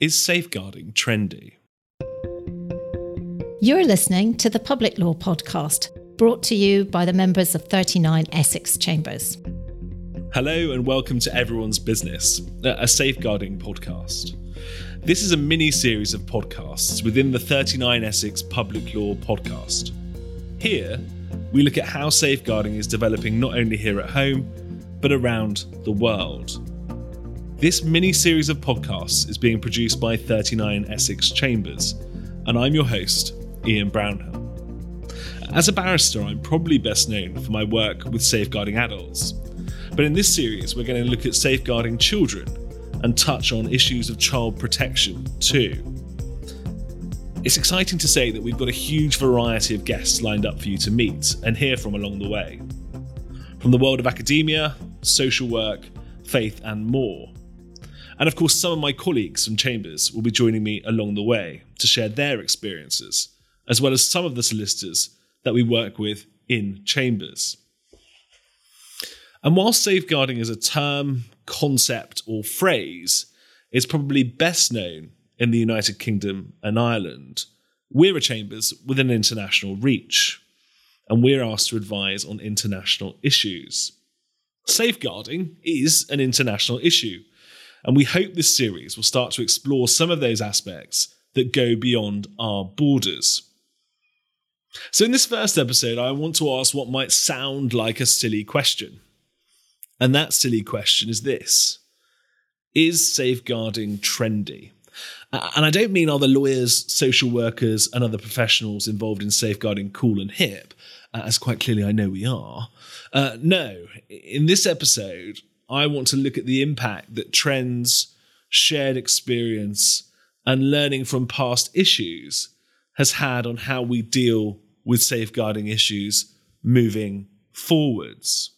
Is safeguarding trendy? You're listening to the Public Law Podcast, brought to you by the members of 39 Essex Chambers. Hello, and welcome to Everyone's Business, a safeguarding podcast. This is a mini series of podcasts within the 39 Essex Public Law Podcast. Here, we look at how safeguarding is developing not only here at home, but around the world. This mini series of podcasts is being produced by 39 Essex Chambers, and I'm your host, Ian Brownhill. As a barrister, I'm probably best known for my work with safeguarding adults, but in this series, we're going to look at safeguarding children and touch on issues of child protection too. It's exciting to say that we've got a huge variety of guests lined up for you to meet and hear from along the way. From the world of academia, social work, faith, and more. And of course, some of my colleagues from Chambers will be joining me along the way to share their experiences, as well as some of the solicitors that we work with in Chambers. And while safeguarding is a term, concept, or phrase, is probably best known in the United Kingdom and Ireland, we're a Chambers with an international reach, and we're asked to advise on international issues. Safeguarding is an international issue, and we hope this series will start to explore some of those aspects that go beyond our borders. So, in this first episode, I want to ask what might sound like a silly question. And that silly question is this Is safeguarding trendy? And I don't mean are the lawyers, social workers, and other professionals involved in safeguarding cool and hip, as quite clearly I know we are. Uh, no, in this episode, I want to look at the impact that trends, shared experience, and learning from past issues has had on how we deal with safeguarding issues moving forwards.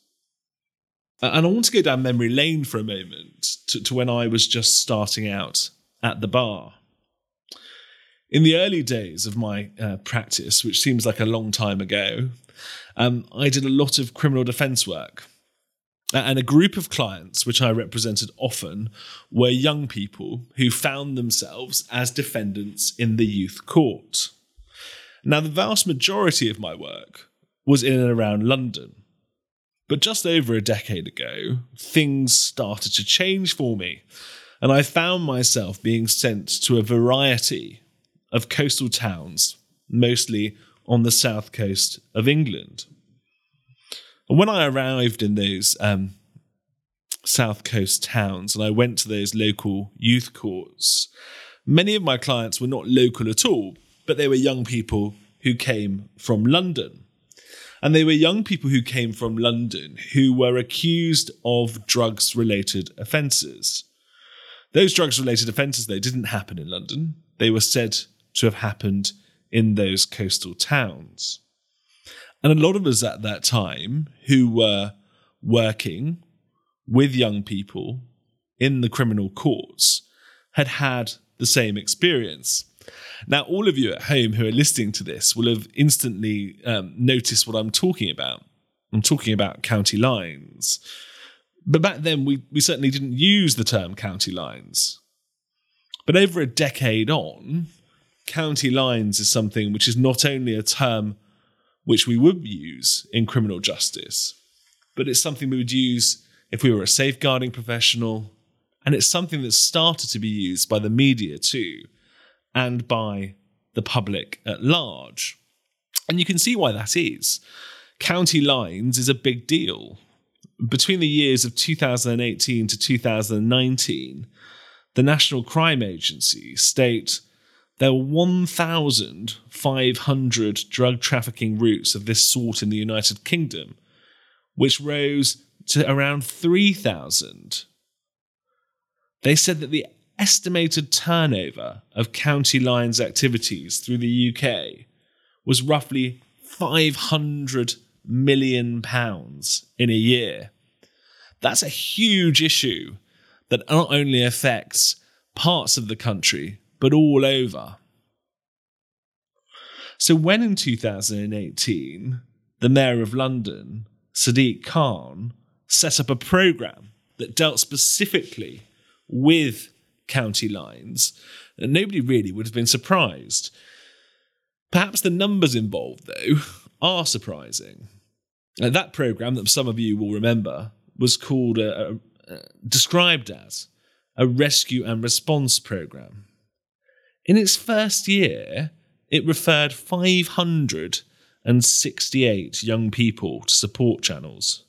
And I want to go down memory lane for a moment to, to when I was just starting out at the bar. In the early days of my uh, practice, which seems like a long time ago, um, I did a lot of criminal defence work. And a group of clients, which I represented often, were young people who found themselves as defendants in the youth court. Now, the vast majority of my work was in and around London. But just over a decade ago, things started to change for me, and I found myself being sent to a variety of coastal towns, mostly on the south coast of England. And when I arrived in those um, south coast towns and I went to those local youth courts, many of my clients were not local at all, but they were young people who came from London. And they were young people who came from London who were accused of drugs related offences. Those drugs related offences, though, didn't happen in London. They were said to have happened in those coastal towns. And a lot of us at that time who were working with young people in the criminal courts had had the same experience. Now, all of you at home who are listening to this will have instantly um, noticed what I'm talking about. I'm talking about county lines. But back then, we, we certainly didn't use the term county lines. But over a decade on, county lines is something which is not only a term which we would use in criminal justice, but it's something we would use if we were a safeguarding professional, and it's something that started to be used by the media too, and by the public at large. And you can see why that is. County lines is a big deal. Between the years of 2018 to 2019, the National Crime Agency state there were 1,500 drug trafficking routes of this sort in the United Kingdom, which rose to around 3,000. They said that the estimated turnover of County Lines activities through the UK was roughly 500 million pounds in a year. That's a huge issue that not only affects parts of the country but all over. So, when in 2018, the Mayor of London, Sadiq Khan, set up a programme that dealt specifically with county lines, nobody really would have been surprised. Perhaps the numbers involved, though, are surprising. Uh, that program that some of you will remember was called, uh, uh, described as a rescue and response program. In its first year, it referred 568 young people to support channels.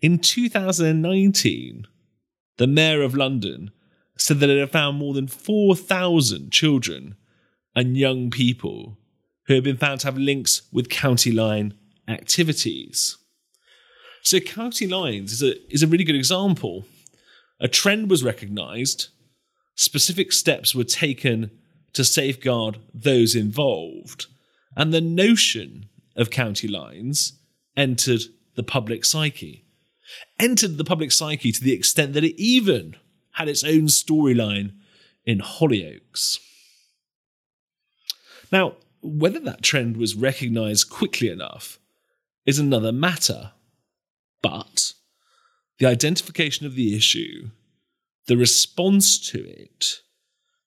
In 2019, the Mayor of London said that it had found more than 4,000 children and young people who have been found to have links with county line activities. So, county lines is a, is a really good example. A trend was recognised, specific steps were taken to safeguard those involved, and the notion of county lines entered the public psyche. Entered the public psyche to the extent that it even had its own storyline in Hollyoaks. Now, whether that trend was recognised quickly enough is another matter, but the identification of the issue, the response to it,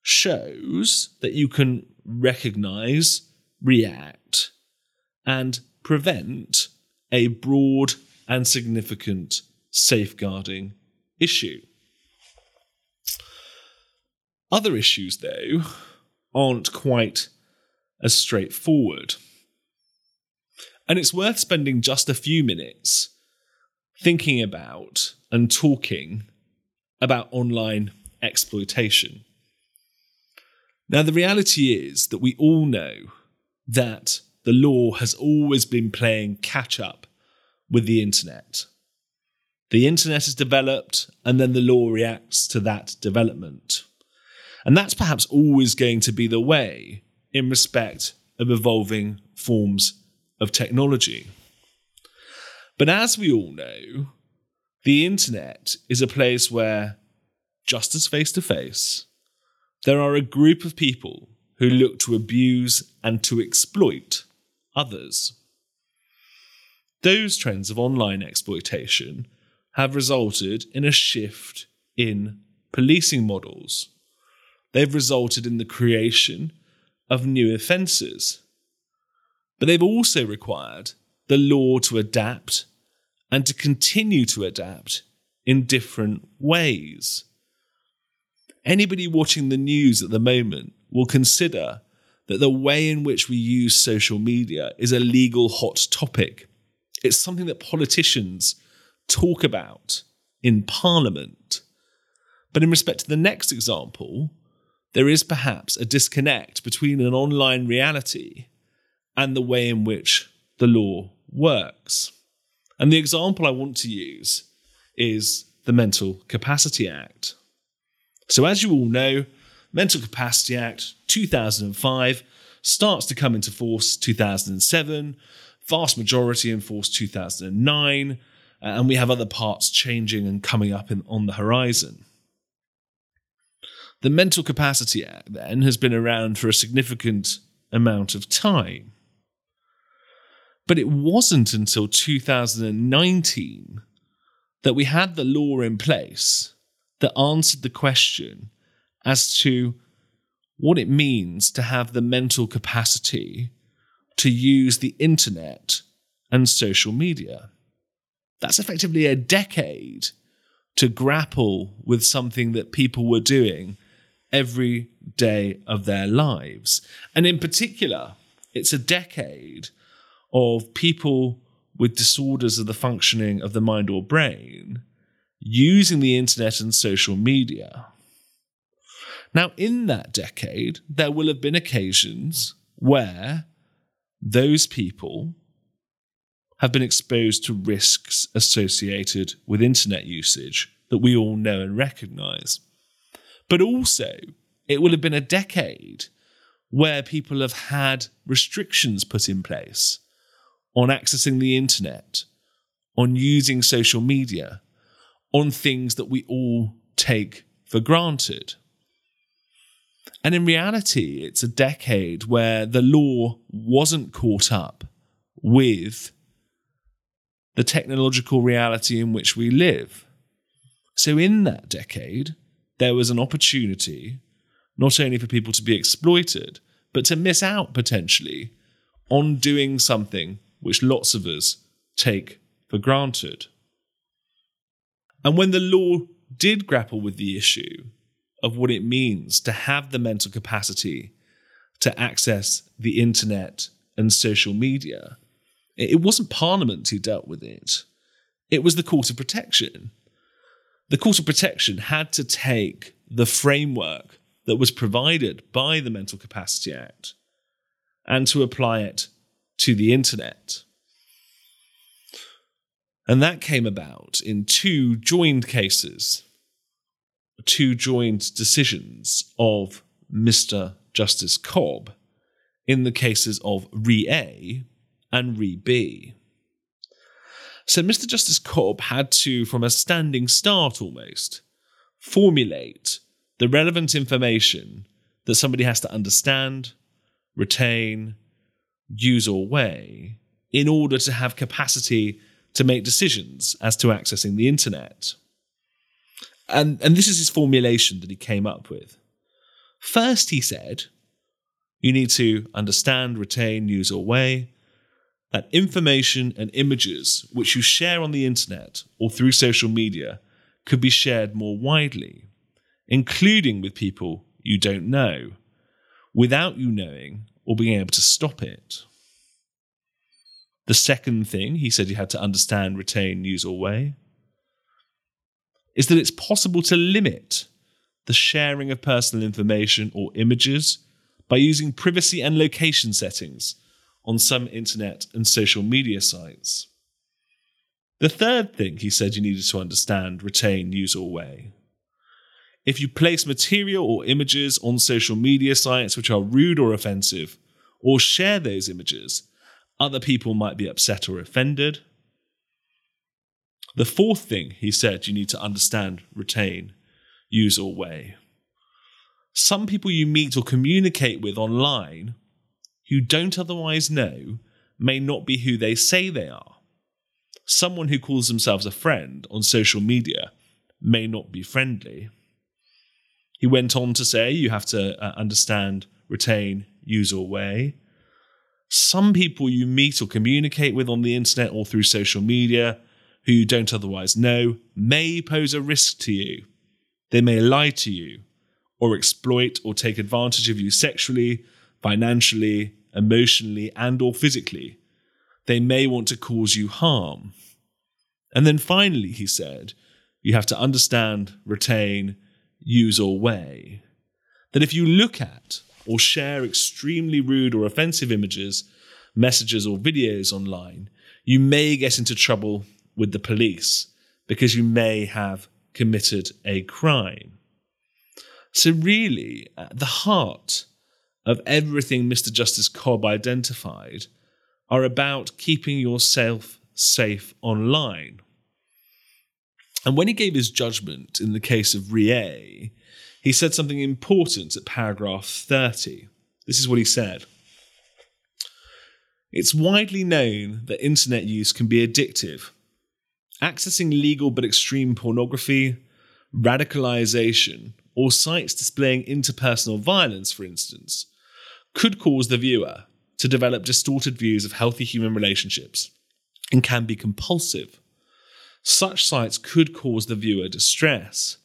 shows that you can recognise, react, and prevent a broad and significant safeguarding issue. Other issues, though, aren't quite as straightforward. And it's worth spending just a few minutes thinking about and talking about online exploitation. Now, the reality is that we all know that the law has always been playing catch up with the internet. The internet is developed, and then the law reacts to that development. And that's perhaps always going to be the way in respect of evolving forms of technology. But as we all know, the internet is a place where, just as face to face, there are a group of people who look to abuse and to exploit others. Those trends of online exploitation have resulted in a shift in policing models. They've resulted in the creation of new offences. But they've also required the law to adapt and to continue to adapt in different ways. Anybody watching the news at the moment will consider that the way in which we use social media is a legal hot topic. It's something that politicians talk about in Parliament. But in respect to the next example, there is perhaps a disconnect between an online reality and the way in which the law works. And the example I want to use is the Mental Capacity Act. So, as you all know, Mental Capacity Act 2005 starts to come into force 2007, vast majority in force 2009, uh, and we have other parts changing and coming up in, on the horizon. The Mental Capacity Act, then, has been around for a significant amount of time. But it wasn't until 2019 that we had the law in place that answered the question as to what it means to have the mental capacity to use the internet and social media. That's effectively a decade to grapple with something that people were doing every day of their lives. And in particular, it's a decade of people with disorders of the functioning of the mind or brain using the internet and social media. Now, in that decade, there will have been occasions where those people have been exposed to risks associated with internet usage that we all know and recognize. But also, it will have been a decade where people have had restrictions put in place on accessing the internet, on using social media, on things that we all take for granted. And in reality, it's a decade where the law wasn't caught up with the technological reality in which we live. So, in that decade, there was an opportunity not only for people to be exploited, but to miss out potentially on doing something which lots of us take for granted. And when the law did grapple with the issue of what it means to have the mental capacity to access the internet and social media, it wasn't Parliament who dealt with it, it was the Court of Protection. The Court of Protection had to take the framework that was provided by the Mental Capacity Act and to apply it to the internet. And that came about in two joined cases, two joined decisions of Mr. Justice Cobb in the cases of Re A and Re B. So Mr. Justice Cobb had to, from a standing start almost, formulate the relevant information that somebody has to understand, retain, use, or weigh in order to have capacity to make decisions as to accessing the internet. And, and this is his formulation that he came up with. First, he said, you need to understand, retain, use, or weigh that information and images which you share on the internet or through social media could be shared more widely, including with people you don't know, without you knowing or being able to stop it. The second thing he said you had to understand, retain, use, or weigh is that it's possible to limit the sharing of personal information or images by using privacy and location settings on some internet and social media sites. The third thing he said you needed to understand, retain, use, or weigh. If you place material or images on social media sites which are rude or offensive, or share those images, other people might be upset or offended. The fourth thing he said you need to understand, retain, use, or weigh. Some people you meet or communicate with online who don't otherwise know may not be who they say they are. Someone who calls themselves a friend on social media may not be friendly. He went on to say you have to uh, understand, retain, use, or weigh. Some people you meet or communicate with on the internet or through social media who you don't otherwise know may pose a risk to you. They may lie to you or exploit or take advantage of you sexually, financially, emotionally, and or physically. They may want to cause you harm. And then finally, he said, you have to understand, retain, use, or weigh that if you look at or share extremely rude or offensive images, messages, or videos online, you may get into trouble with the police because you may have committed a crime. So, really, at the heart of everything Mr. Justice Cobb identified are about keeping yourself safe online. And when he gave his judgment in the case of Re A, he said something important at paragraph 30. This is what he said. It's widely known that internet use can be addictive. Accessing legal but extreme pornography, radicalization, or sites displaying interpersonal violence, for instance, could cause the viewer to develop distorted views of healthy human relationships and can be compulsive. Such sites could cause the viewer distress.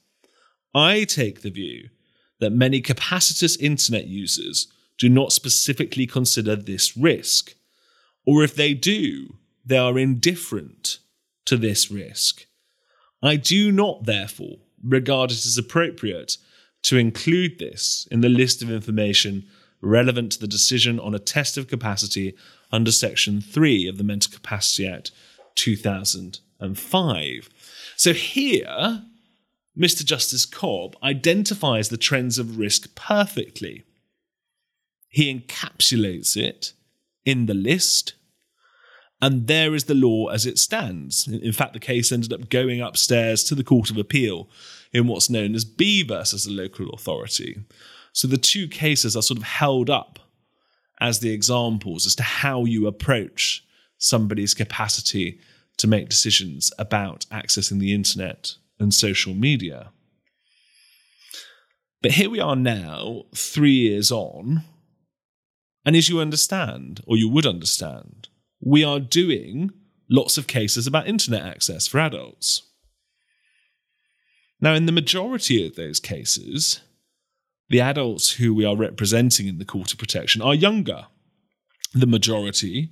I take the view that many capacitous internet users do not specifically consider this risk, or if they do, they are indifferent to this risk. I do not, therefore, regard it as appropriate to include this in the list of information relevant to the decision on a test of capacity under Section 3 of the Mental Capacity Act 2005. So here, Mr. Justice Cobb identifies the trends of risk perfectly. He encapsulates it in the list, and there is the law as it stands. In fact, the case ended up going upstairs to the Court of Appeal in what's known as B versus the local authority. So the two cases are sort of held up as the examples as to how you approach somebody's capacity to make decisions about accessing the internet and social media. But here we are now, three years on, and as you understand, or you would understand, we are doing lots of cases about internet access for adults. Now, in the majority of those cases, the adults who we are representing in the Court of Protection are younger. The majority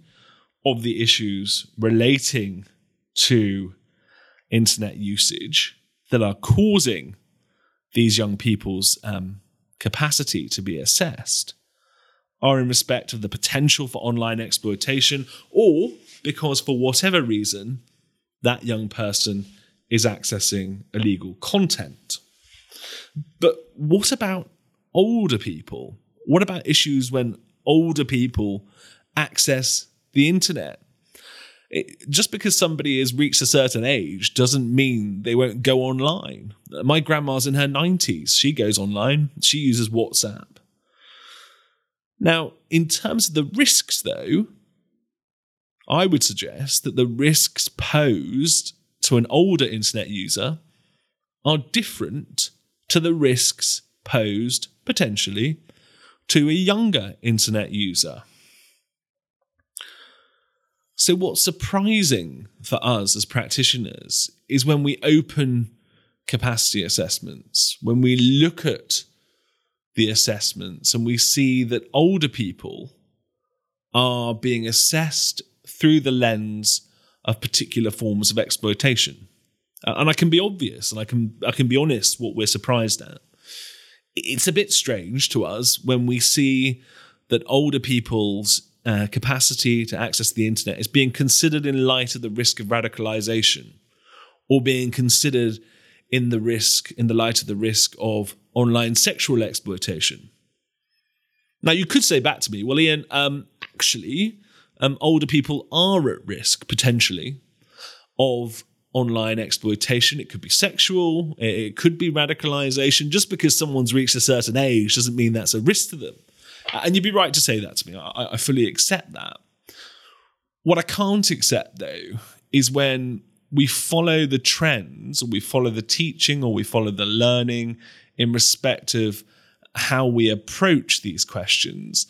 of the issues relating to internet usage that are causing these young people's um, capacity to be assessed are in respect of the potential for online exploitation or because for whatever reason that young person is accessing illegal content. But what about older people? What about issues when older people access the internet? It, just because somebody has reached a certain age doesn't mean they won't go online. My grandma's in her 90s. She goes online, she uses WhatsApp. Now, in terms of the risks, though, I would suggest that the risks posed to an older internet user are different to the risks posed potentially to a younger internet user. So, what's surprising for us as practitioners is when we open capacity assessments, when we look at the assessments and we see that older people are being assessed through the lens of particular forms of exploitation. And I can be obvious and I can I can be honest what we're surprised at. It's a bit strange to us when we see that older people's uh, capacity to access the internet is being considered in light of the risk of radicalization or being considered in the risk in the light of the risk of online sexual exploitation. Now you could say back to me, well, Ian, um, actually, um, older people are at risk potentially of online exploitation. It could be sexual, it could be radicalization. Just because someone's reached a certain age doesn't mean that's a risk to them. And you'd be right to say that to me. I, I fully accept that. What I can't accept, though, is when we follow the trends, or we follow the teaching, or we follow the learning in respect of how we approach these questions,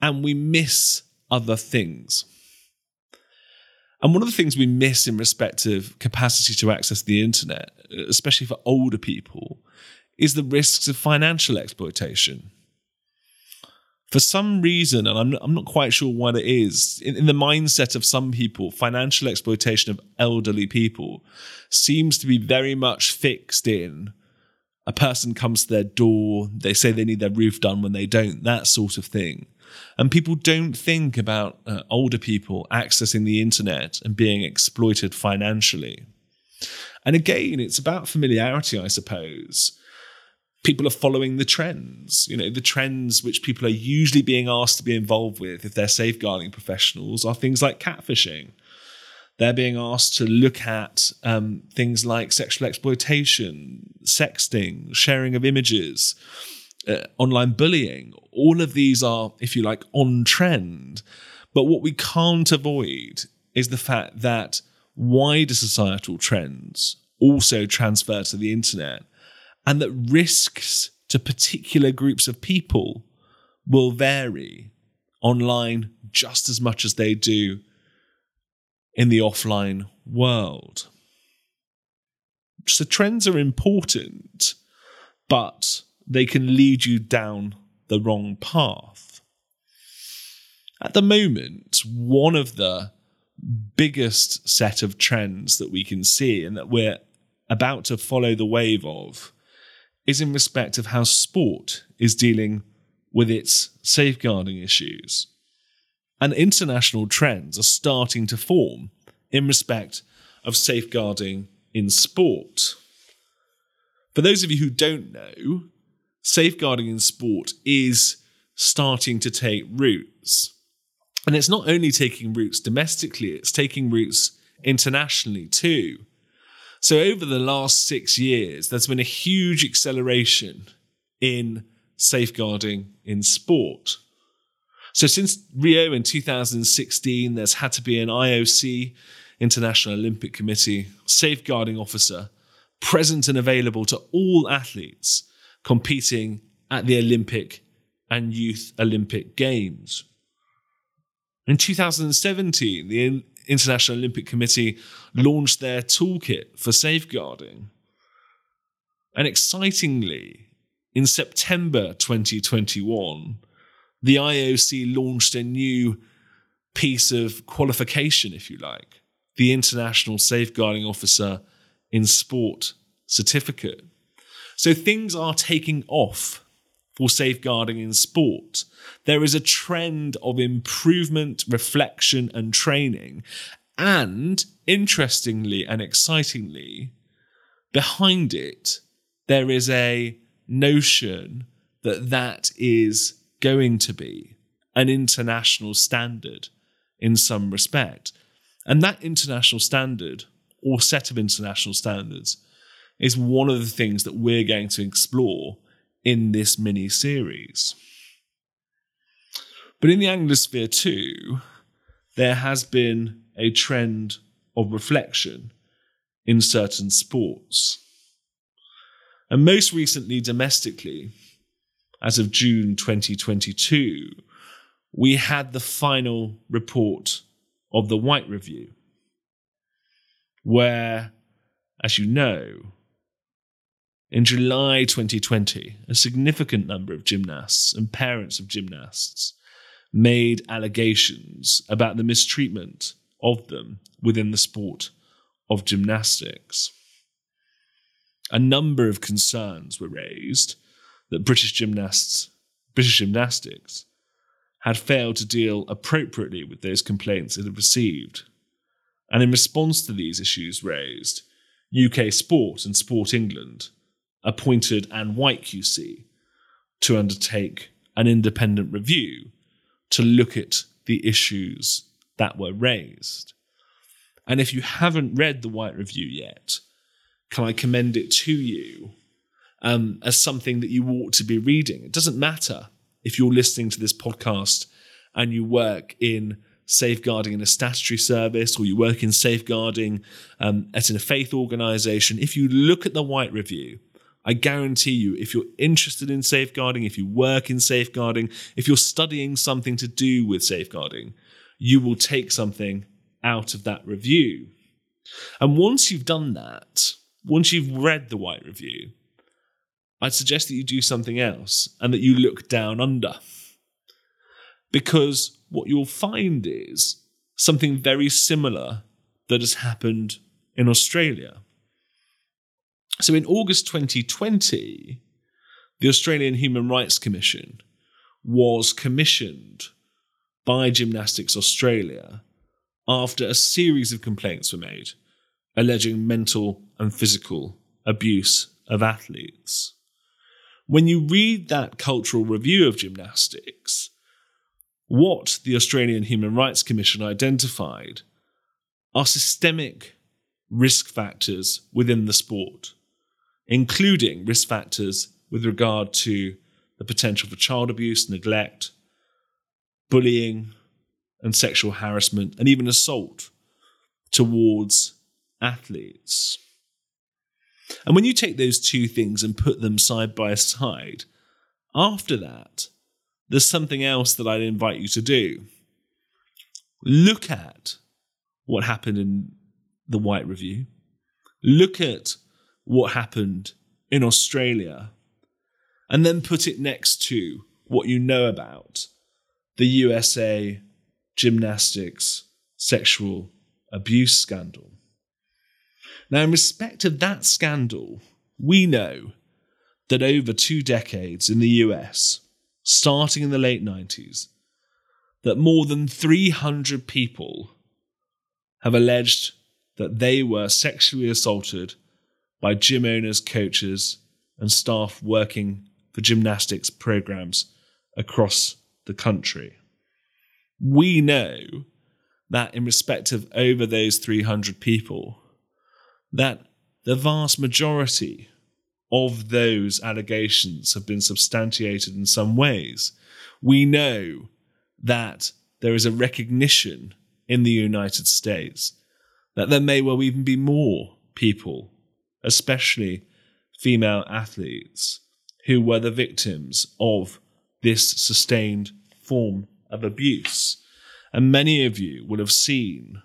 and we miss other things. And one of the things we miss in respect of capacity to access the internet, especially for older people, is the risks of financial exploitation. For some reason, and I'm, I'm not quite sure what it is, in, in the mindset of some people, financial exploitation of elderly people seems to be very much fixed in a person comes to their door, they say they need their roof done when they don't, that sort of thing. And people don't think about uh, older people accessing the internet and being exploited financially. And again, it's about familiarity, I suppose. People are following the trends. You know, the trends which people are usually being asked to be involved with if they're safeguarding professionals are things like catfishing. They're being asked to look at um, things like sexual exploitation, sexting, sharing of images, uh, online bullying. All of these are, if you like, on trend. But what we can't avoid is the fact that wider societal trends also transfer to the internet and that risks to particular groups of people will vary online just as much as they do in the offline world. So trends are important, but they can lead you down the wrong path. At the moment, one of the biggest set of trends that we can see and that we're about to follow the wave of is in respect of how sport is dealing with its safeguarding issues. And international trends are starting to form in respect of safeguarding in sport. For those of you who don't know, safeguarding in sport is starting to take roots. And it's not only taking roots domestically, it's taking roots internationally too. So, over the last six years, there's been a huge acceleration in safeguarding in sport. So, since Rio in 2016, there's had to be an IOC, International Olympic Committee, safeguarding officer present and available to all athletes competing at the Olympic and Youth Olympic Games. In 2017, the International Olympic Committee launched their toolkit for safeguarding. And excitingly, in September 2021, the IOC launched a new piece of qualification, if you like, the International Safeguarding Officer in Sport certificate. So things are taking off for safeguarding in sport. There is a trend of improvement, reflection, and training. And interestingly and excitingly, behind it, there is a notion that that is going to be an international standard in some respect. And that international standard or set of international standards is one of the things that we're going to explore in this mini series. But in the Anglosphere too, there has been a trend of reflection in certain sports. And most recently, domestically, as of June 2022, we had the final report of the White Review, where, as you know, in July 2020, a significant number of gymnasts and parents of gymnasts made allegations about the mistreatment of them within the sport of gymnastics. A number of concerns were raised that British gymnasts, British gymnastics, had failed to deal appropriately with those complaints it had received. And in response to these issues raised, UK Sport and Sport England appointed Anne White QC to undertake an independent review to look at the issues that were raised. And if you haven't read the White Review yet, can I commend it to you um, as something that you ought to be reading? It doesn't matter if you're listening to this podcast and you work in safeguarding in a statutory service or you work in safeguarding um, at a faith organization, if you look at the White Review, I guarantee you, if you're interested in safeguarding, if you work in safeguarding, if you're studying something to do with safeguarding, you will take something out of that review. And once you've done that, once you've read the White Review, I'd suggest that you do something else and that you look down under. Because what you'll find is something very similar that has happened in Australia. So in August 2020, the Australian Human Rights Commission was commissioned by Gymnastics Australia after a series of complaints were made alleging mental and physical abuse of athletes. When you read that cultural review of gymnastics, what the Australian Human Rights Commission identified are systemic risk factors within the sport including risk factors with regard to the potential for child abuse, neglect, bullying, and sexual harassment, and even assault towards athletes. And when you take those two things and put them side by side, after that, there's something else that I'd invite you to do. Look at what happened in the White Review. Look at what happened in Australia and then put it next to what you know about the USA gymnastics sexual abuse scandal. Now, in respect of that scandal, we know that over two decades in the US, starting in the late 90s, that more than 300 people have alleged that they were sexually assaulted by gym owners, coaches, and staff working for gymnastics programs across the country. We know that in respect of over those 300 people, that the vast majority of those allegations have been substantiated in some ways. We know that there is a recognition in the United States that there may well even be more people especially female athletes, who were the victims of this sustained form of abuse. And many of you will have seen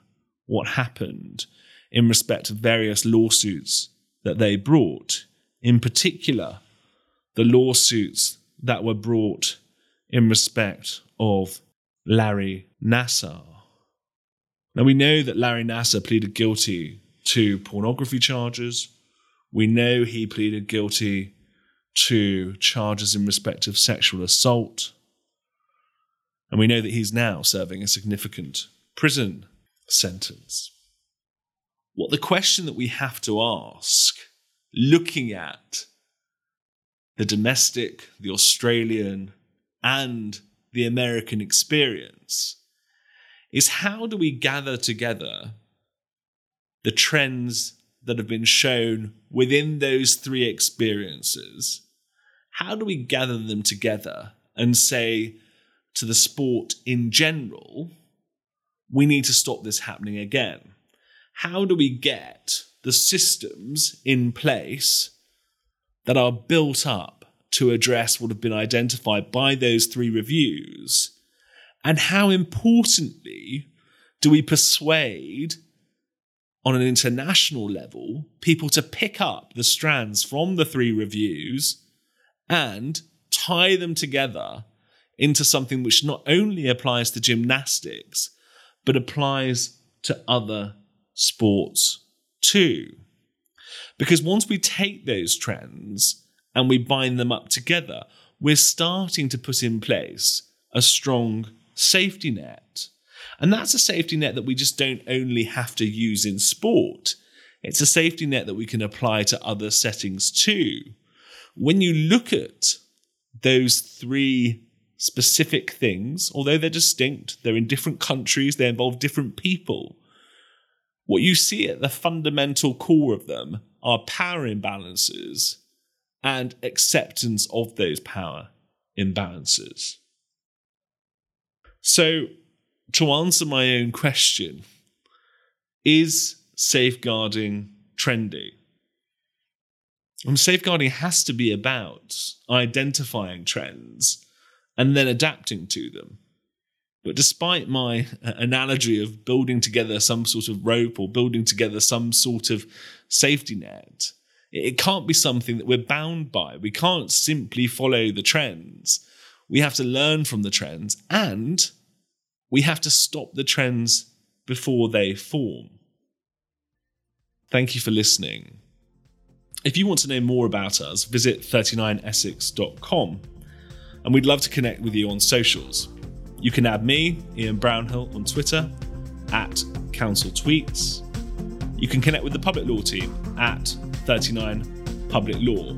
what happened in respect of various lawsuits that they brought, in particular, the lawsuits that were brought in respect of Larry Nassar. Now, we know that Larry Nassar pleaded guilty to pornography charges. We know he pleaded guilty to charges in respect of sexual assault. And we know that he's now serving a significant prison sentence. What the question that we have to ask, looking at the domestic, the Australian, and the American experience, is how do we gather together the trends that have been shown within those three experiences? How do we gather them together and say to the sport in general, we need to stop this happening again? How do we get the systems in place that are built up to address what have been identified by those three reviews? And how importantly do we persuade on an international level people to pick up the strands from the three reviews and tie them together into something which not only applies to gymnastics, but applies to other sports too. Because once we take those trends and we bind them up together, we're starting to put in place a strong safety net. And that's a safety net that we just don't only have to use in sport. It's a safety net that we can apply to other settings too. When you look at those three specific things, although they're distinct, they're in different countries, they involve different people, what you see at the fundamental core of them are power imbalances and acceptance of those power imbalances. So, to answer my own question, is safeguarding trendy? And safeguarding has to be about identifying trends and then adapting to them. But despite my uh, analogy of building together some sort of rope or building together some sort of safety net, it can't be something that we're bound by. We can't simply follow the trends. We have to learn from the trends and we have to stop the trends before they form. Thank you for listening. If you want to know more about us, visit 39essex.com and we'd love to connect with you on socials. You can add me, Ian Brownhill, on Twitter at Counsel Tweets. You can connect with the Public Law team at 39 Public Law.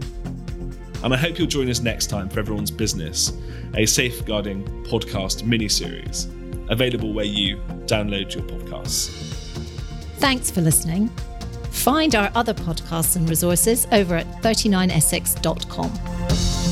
And I hope you'll join us next time for Everyone's Business, a safeguarding podcast mini series, available where you download your podcasts. Thanks for listening. Find our other podcasts and resources over at 39essex.com.